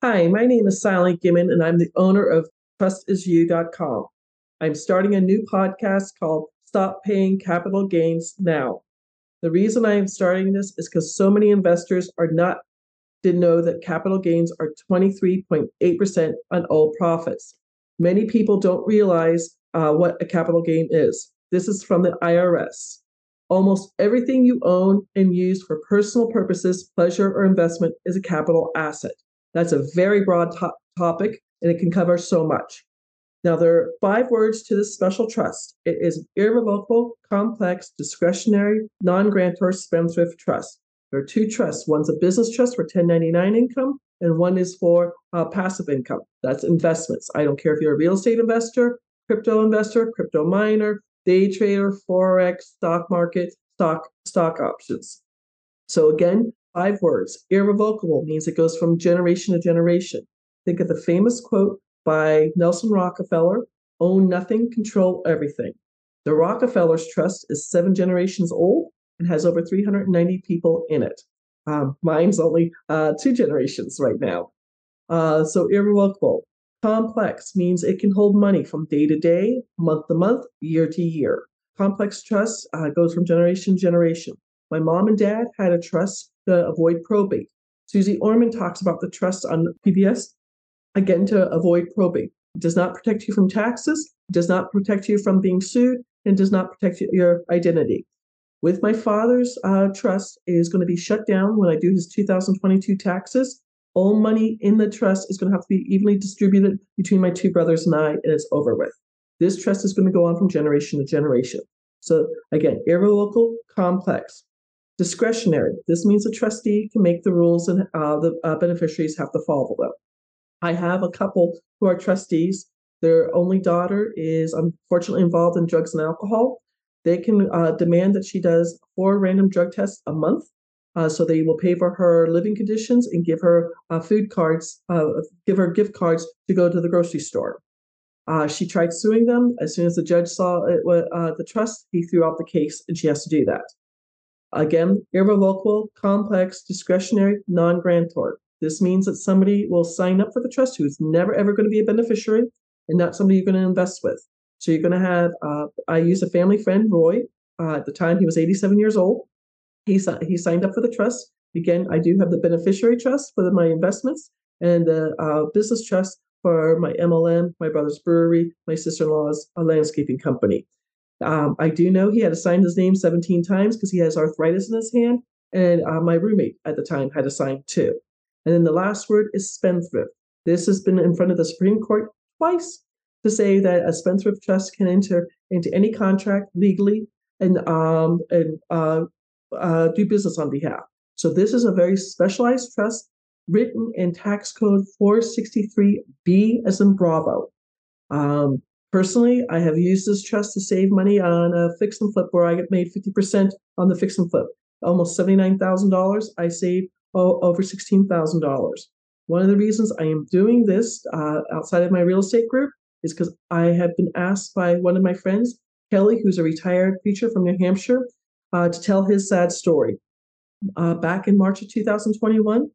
Hi, my name is Sally Gimmon, and I'm the owner of TrustIsYou.com. I'm starting a new podcast called Stop Paying Capital Gains Now. The reason I am starting this is because so many investors are not didn't know that capital gains are 23.8% on all profits. Many people don't realize uh, what a capital gain is. This is from the IRS. Almost everything you own and use for personal purposes, pleasure, or investment is a capital asset. That's a very broad to- topic and it can cover so much. Now, there are five words to this special trust it is irrevocable, complex, discretionary, non grantor spendthrift trust. There are two trusts one's a business trust for 1099 income, and one is for uh, passive income. That's investments. I don't care if you're a real estate investor, crypto investor, crypto miner, day trader, forex, stock market, stock stock options. So again, five words. Irrevocable means it goes from generation to generation. Think of the famous quote by Nelson Rockefeller: "Own nothing, control everything." The Rockefellers Trust is seven generations old and has over 390 people in it. Um, mine's only uh, two generations right now. Uh, so irrevocable. Complex means it can hold money from day to day, month to month, year to year. Complex trust uh, goes from generation to generation. My mom and dad had a trust to avoid probate. Suze Orman talks about the trust on PBS, again, to avoid probate. It does not protect you from taxes, it does not protect you from being sued, and does not protect your identity. With my father's uh, trust is going to be shut down when I do his 2022 taxes all money in the trust is going to have to be evenly distributed between my two brothers and I, and it's over with. This trust is going to go on from generation to generation. So again, irrevocable, complex, discretionary. This means a trustee can make the rules and uh, the uh, beneficiaries have to follow them. I have a couple who are trustees. Their only daughter is unfortunately involved in drugs and alcohol. They can uh, demand that she does four random drug tests a month uh, so they will pay for her living conditions and give her uh, food cards, uh, give her gift cards to go to the grocery store. Uh, she tried suing them. As soon as the judge saw it, uh, the trust, he threw out the case, and she has to do that. Again, irrevocable, complex, discretionary, non-grantor. This means that somebody will sign up for the trust who's never ever going to be a beneficiary and not somebody you're going to invest with. So you're going to have. Uh, I use a family friend, Roy. at the time, he was 87 years old. He, he signed up for the trust. Again, I do have the beneficiary trust for the, my investments and the uh, business trust for my MLM, my brother's brewery, my sister in law's uh, landscaping company. Um, I do know he had to sign his name 17 times because he has arthritis in his hand, and uh, my roommate at the time had to sign too. And then the last word is spendthrift. This has been in front of the Supreme Court twice to say that a spendthrift trust can enter into any contract legally and um, and uh, uh, do business on behalf. So this is a very specialized trust written in tax code 463B as in Bravo. Um, personally, I have used this trust to save money on a fix and flip where I get made 50% on the fix and flip. Almost $79,000. I saved oh, over $16,000. One of the reasons I am doing this uh, outside of my real estate group is because I have been asked by one of my friends, Kelly, who's a retired preacher from New Hampshire, uh, to tell his sad story. Uh, back in March of 2021,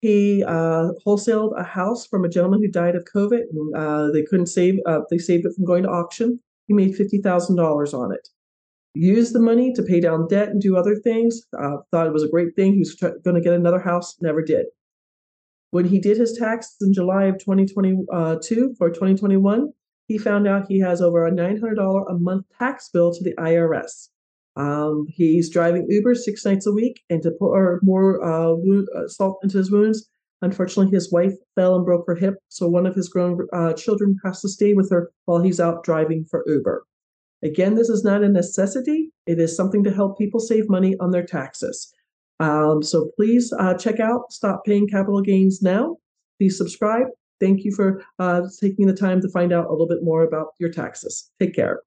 he uh, wholesaled a house from a gentleman who died of COVID. And, uh, they couldn't save. Uh, they saved it from going to auction. He made fifty thousand dollars on it. Used the money to pay down debt and do other things. Uh, thought it was a great thing. He was going to get another house. Never did. When he did his taxes in July of 2022 for 2021, he found out he has over a $900 a month tax bill to the IRS. Um, he's driving Uber six nights a week, and to pour more uh, wound, uh, salt into his wounds, unfortunately, his wife fell and broke her hip. So one of his grown uh, children has to stay with her while he's out driving for Uber. Again, this is not a necessity. It is something to help people save money on their taxes. Um, so please uh, check out Stop Paying Capital Gains Now. Please subscribe. Thank you for uh, taking the time to find out a little bit more about your taxes. Take care.